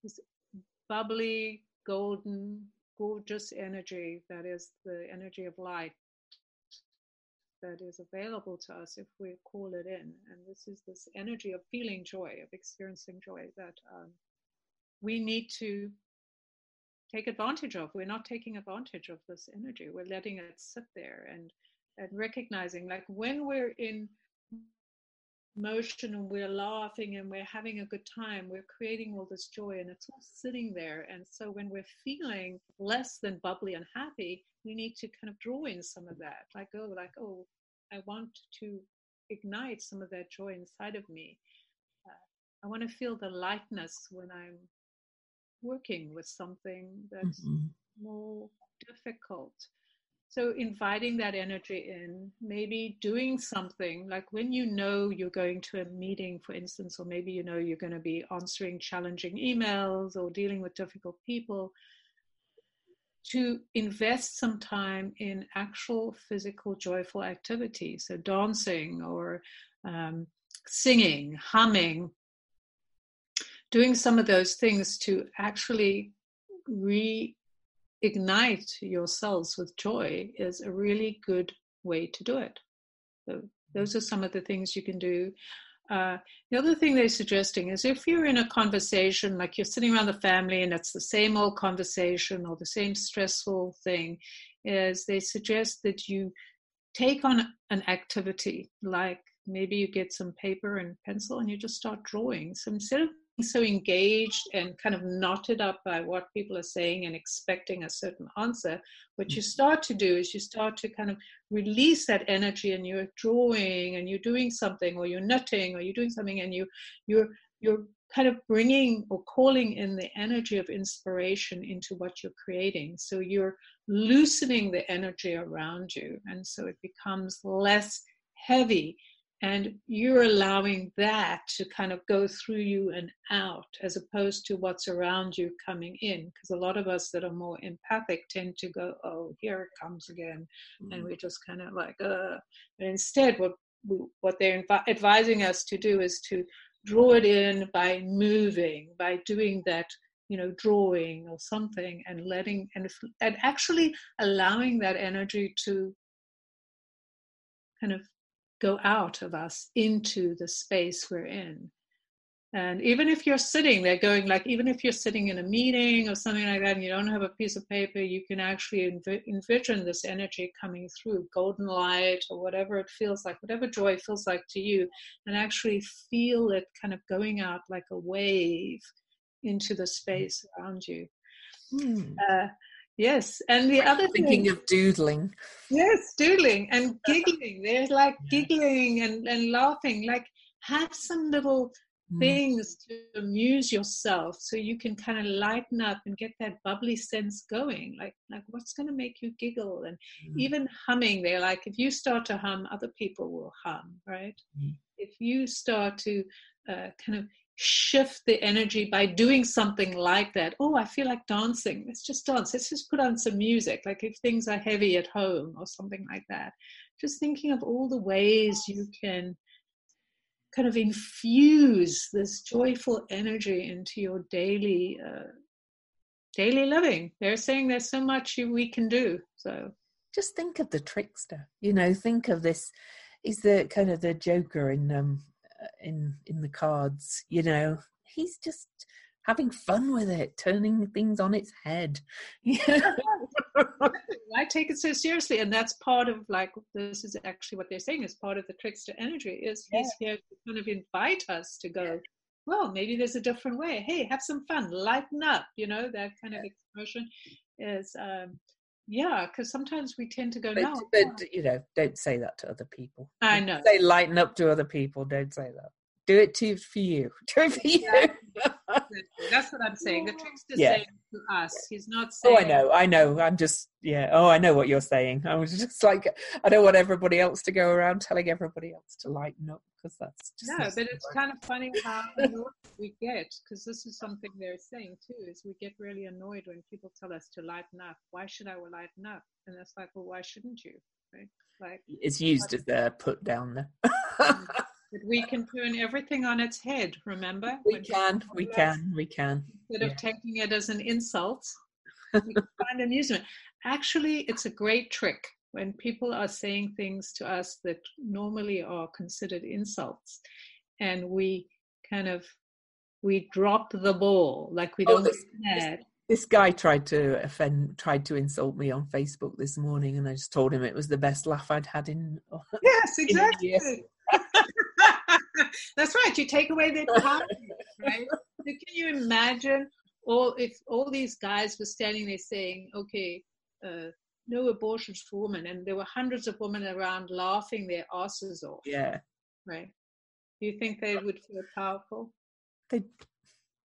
this bubbly, golden, gorgeous energy that is the energy of light that is available to us if we call it in. And this is this energy of feeling joy, of experiencing joy that um, we need to take advantage of. We're not taking advantage of this energy. We're letting it sit there and and recognizing like when we're in motion and we're laughing and we're having a good time, we're creating all this joy and it's all sitting there. And so when we're feeling less than bubbly and happy, we need to kind of draw in some of that. Like, oh, like, oh, I want to ignite some of that joy inside of me. Uh, I want to feel the lightness when I'm working with something that's mm-hmm. more difficult. So, inviting that energy in, maybe doing something like when you know you're going to a meeting, for instance, or maybe you know you're going to be answering challenging emails or dealing with difficult people, to invest some time in actual physical joyful activity. So, dancing or um, singing, humming, doing some of those things to actually reignite your cells with joy is a really good way to do it. So those are some of the things you can do. Uh, the other thing they're suggesting is if you're in a conversation, like you're sitting around the family and it's the same old conversation or the same stressful thing, is they suggest that you take on an activity like maybe you get some paper and pencil and you just start drawing. So instead of so engaged and kind of knotted up by what people are saying and expecting a certain answer, what you mm. start to do is you start to kind of release that energy and you're drawing and you're doing something or you're knitting or you're doing something and you you're you're kind of bringing or calling in the energy of inspiration into what you're creating. So you're loosening the energy around you. And so it becomes less heavy and you're allowing that to kind of go through you and out as opposed to what's around you coming in because a lot of us that are more empathic tend to go oh here it comes again mm. and we're just kind of like uh and instead what what they're inv- advising us to do is to draw it in by moving by doing that you know drawing or something and letting and and actually allowing that energy to kind of go out of us into the space we're in. And even if you're sitting there going, like, even if you're sitting in a meeting or something like that and you don't have a piece of paper, you can actually env- envision this energy coming through, golden light or whatever it feels like, whatever joy feels like to you, and actually feel it kind of going out like a wave into the space around you. Mm. Uh, Yes, and the other thinking thing, of doodling. Yes, doodling and giggling. There's like giggling and, and laughing. Like have some little mm. things to amuse yourself so you can kind of lighten up and get that bubbly sense going. Like like what's going to make you giggle and mm. even humming. They're like if you start to hum, other people will hum, right? Mm. If you start to uh, kind of shift the energy by doing something like that. Oh, I feel like dancing. Let's just dance. Let's just put on some music. Like if things are heavy at home or something like that. Just thinking of all the ways you can kind of infuse this joyful energy into your daily uh, daily living. They're saying there's so much we can do. So just think of the trickster. You know, think of this. He's the kind of the Joker in um, in in the cards you know he's just having fun with it turning things on its head i take it so seriously and that's part of like this is actually what they're saying is part of the trickster energy is yeah. he's here to kind of invite us to go well, maybe there's a different way. Hey, have some fun, lighten up. You know that kind of expression is. Um, yeah, because sometimes we tend to go, but, no. But, you know, don't say that to other people. I know. Say lighten up to other people. Don't say that. Do it to for you. Do it for you. That's what I'm saying. The trickster's yeah. saying to us. He's not saying. Oh, I know. I know. I'm just yeah. Oh, I know what you're saying. I was just like, I don't want everybody else to go around telling everybody else to lighten up because that's just no. But it's kind of funny how we get because this is something they're saying too. Is we get really annoyed when people tell us to lighten up. Why should I lighten up? And it's like, well, why shouldn't you? Right? Like it's used as a put down there. Mm. That we can turn everything on its head, remember? We can, we can, we can. Instead yeah. of taking it as an insult, we find amusement. Actually, it's a great trick when people are saying things to us that normally are considered insults and we kind of we drop the ball like we oh, don't this, this, this, guy tried to offend tried to insult me on facebook this morning and i just told him it was the best laugh i'd had in yes exactly in That's right. You take away their power, right? So can you imagine all if all these guys were standing there saying, "Okay, uh, no abortions for women," and there were hundreds of women around laughing their asses off. Yeah. Right. Do you think they would feel powerful? They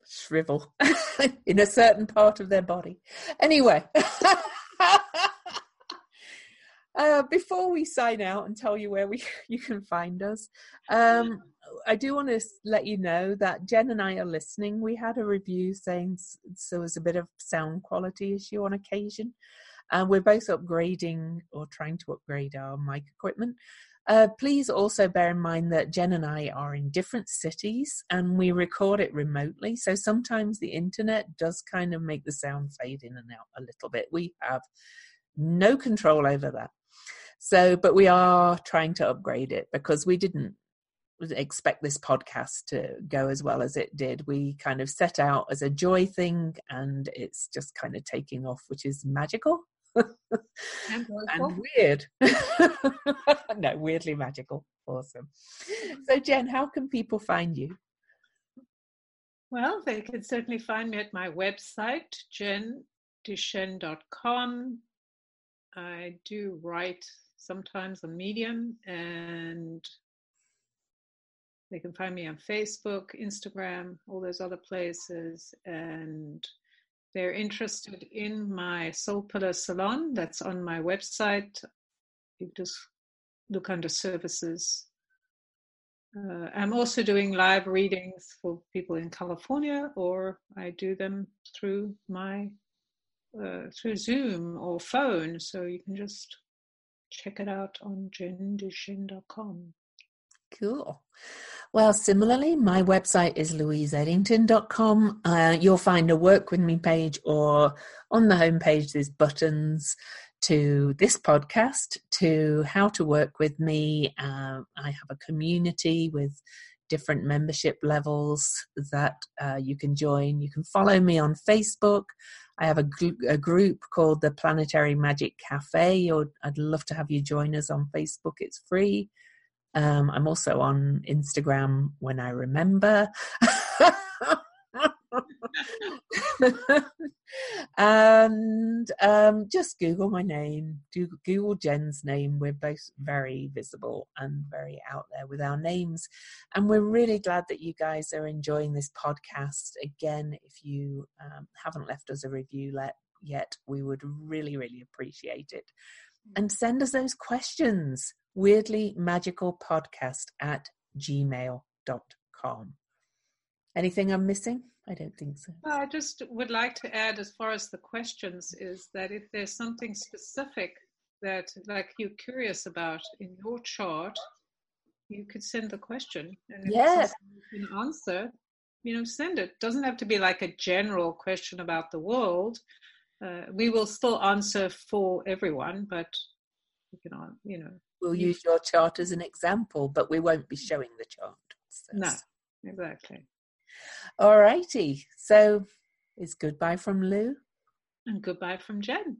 shrivel in a certain part of their body. Anyway. Uh, before we sign out and tell you where we you can find us, um, I do want to let you know that Jen and I are listening. We had a review saying there was a bit of sound quality issue on occasion. and we're both upgrading or trying to upgrade our mic equipment. Uh, please also bear in mind that Jen and I are in different cities and we record it remotely. So sometimes the internet does kind of make the sound fade in and out a little bit. We have no control over that. So, but we are trying to upgrade it because we didn't expect this podcast to go as well as it did. We kind of set out as a joy thing and it's just kind of taking off, which is magical. and, and weird. no, weirdly magical. Awesome. So, Jen, how can people find you? Well, they can certainly find me at my website, jenduchesne.com. I do write sometimes on Medium, and they can find me on Facebook, Instagram, all those other places. And they're interested in my Soul Pillar Salon that's on my website. You just look under services. Uh, I'm also doing live readings for people in California, or I do them through my uh, through Zoom or phone. So you can just check it out on jenduchesne.com. Cool. Well, similarly, my website is louiseedington.com. Uh, you'll find a work with me page, or on the homepage, there's buttons to this podcast, to how to work with me. Uh, I have a community with different membership levels that uh, you can join. You can follow me on Facebook. I have a, a group called the Planetary Magic Cafe. Or I'd love to have you join us on Facebook. It's free. Um, I'm also on Instagram when I remember. and um, just Google my name, Google Jen's name. We're both very visible and very out there with our names. And we're really glad that you guys are enjoying this podcast. Again, if you um, haven't left us a review let, yet, we would really, really appreciate it. And send us those questions. Weirdly magical podcast at gmail.com. Anything I'm missing? I don't think so. Well, I just would like to add, as far as the questions, is that if there's something specific that, like, you're curious about in your chart, you could send the question, and if yes. you can answer, you know, send it. Doesn't have to be like a general question about the world. Uh, we will still answer for everyone, but you can, you know, we'll use your chart as an example, but we won't be mm. showing the chart. So. No, exactly. All righty. So it's goodbye from Lou. And goodbye from Jen.